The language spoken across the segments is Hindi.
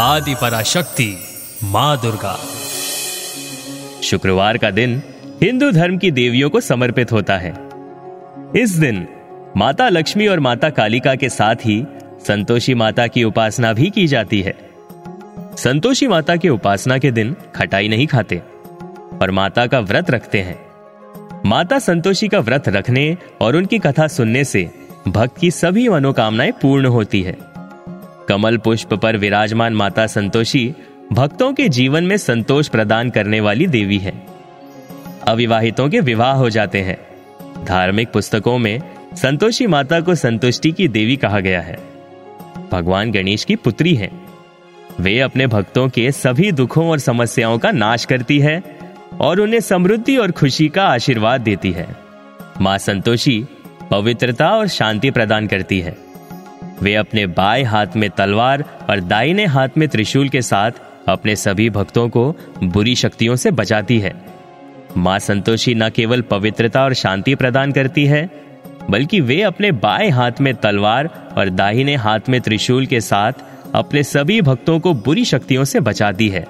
आदि पराशक्ति माँ दुर्गा। शुक्रवार का दिन हिंदू धर्म की देवियों को समर्पित होता है। इस दिन माता लक्ष्मी और माता कालिका के साथ ही संतोषी माता की उपासना भी की जाती है। संतोषी माता की उपासना के दिन खटाई नहीं खाते और माता का व्रत रखते हैं। माता संतोषी का व्रत रखने और उनकी कथा सुनने से भक्त की सभी मनोकामनाएँ पूर्ण होती है। कमल पुष्प पर विराजमान माता संतोषी भक्तों के जीवन में संतोष प्रदान करने वाली देवी है। अविवाहितों के विवाह हो जाते हैं। धार्मिक पुस्तकों में संतोषी माता को संतुष्टि की देवी कहा गया है। भगवान गणेश की पुत्री है। वे अपने भक्तों के सभी दुखों और समस्याओं का नाश करती है और उन्हें समृद्धि और खुशी का आशीर्वाद देती है। माँ संतोषी पवित्रता और शांति प्रदान करती है। वे अपने बाएँ हाथ में तलवार और दाहिने हाथ में त्रिशूल के साथ अपने सभी भक्तों को बुरी शक्तियों से बचाती है। माँ संतोषी न केवल पवित्रता और शांति प्रदान करती है, बल्कि वे अपने बाएँ हाथ में तलवार और दाहिने हाथ में त्रिशूल के साथ अपने सभी भक्तों को बुरी शक्तियों से बचाती है।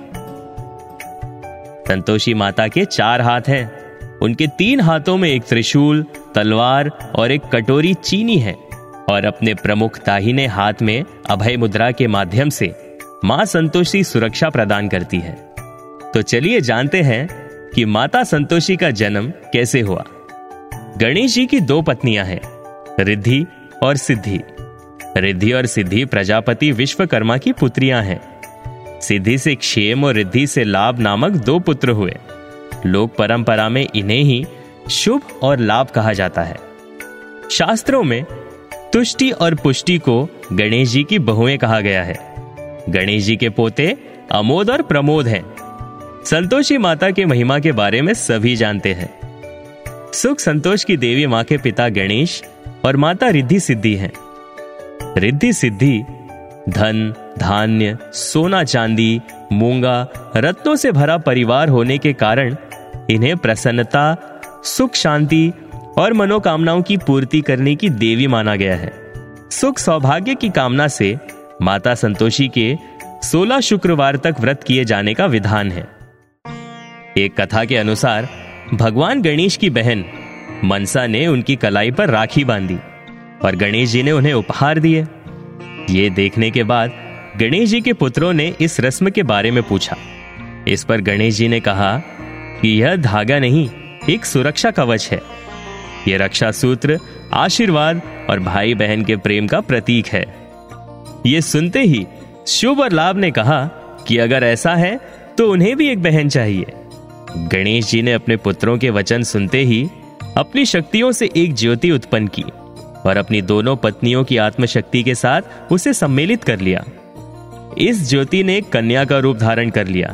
संतोषी माता के चार हाथ हैं। उनके तीन हाथों में एक त्रिशूल, तलवार और एक कटोरी चीनी है। और अपने प्रमुख दाहिने हाथ में अभय मुद्रा के माध्यम से माँ संतोषी सुरक्षा प्रदान करती है। तो चलिए जानते हैं कि माता संतोषी का जन्म कैसे हुआ। गणेश जी की दो पत्नियाँ हैं, रिद्धि और सिद्धि। रिद्धि और सिद्धि प्रजापति विश्वकर्मा की पुत्रियाँ हैं। सिद्धि से क्षेम और रिद्धि से लाभ नामक दो पुत्र हुए। लोक परंपरा में इन्हें ही शुभ और लाभ कहा जाता है। शास्त्रों में तुष्टि और पुष्टि को गणेश जी की बहुएँ कहा गया है। गणेश जी के पोते अमोद और प्रमोद हैं। संतोषी माता के महिमा के बारे में सभी जानते हैं। सुख संतोष की देवी माँ के पिता गणेश और माता रिद्धि सिद्धि हैं। रिद्धि सिद्धि धन, धान्य, सोना, चांदी, मूँगा, रत्नों से भरा परिवार होने के कारण इन्हें प्रसन्नता, सुख शांति और मनोकामनाओं की पूर्ति करने की देवी माना गया है। सुख सौभाग्य की कामना से माता संतोषी के 16 शुक्रवार तक व्रत किए जाने का विधान है। एक कथा के अनुसार भगवान गणेश की बहन मनसा ने उनकी कलाई पर राखी बांधी और गणेश जी ने उन्हें उपहार दिए। ये देखने के बाद गणेश जी के पुत्रों ने इस रस्म के बारे में पूछा। इस पर गणेश जी ने कहा कि यह धागा नहीं, एक सुरक्षा कवच है। यह रक्षा सूत्र आशीर्वाद और भाई बहन के प्रेम का प्रतीक है। ये सुनते ही शुभ और लाभ ने कहा कि अगर ऐसा है तो उन्हें भी एक बहन चाहिए। गणेश जी ने अपने पुत्रों के वचन सुनते ही अपनी शक्तियों से एक ज्योति उत्पन्न की और अपनी दोनों पत्नियों की आत्मशक्ति के साथ उसे सम्मिलित कर लिया। इस ज्योति ने कन्या का रूप धारण कर लिया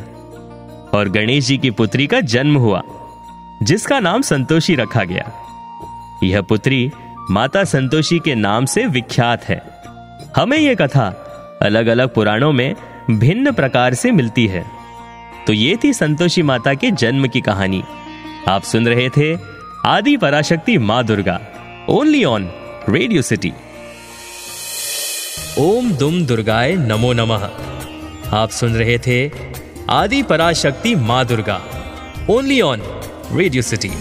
और गणेश जी की पुत्री का जन्म हुआ, जिसका नाम संतोषी रखा गया। यह पुत्री माता संतोषी के नाम से विख्यात है। हमें यह कथा अलग अलग पुराणों में भिन्न प्रकार से मिलती है। तो ये थी संतोषी माता के जन्म की कहानी। आप सुन रहे थे आदि पराशक्ति माँ Durga only on Radio City ओम दुम दुर्गाय नमो नमः। आप सुन रहे थे आदि पराशक्ति माँ Durga only on Radio City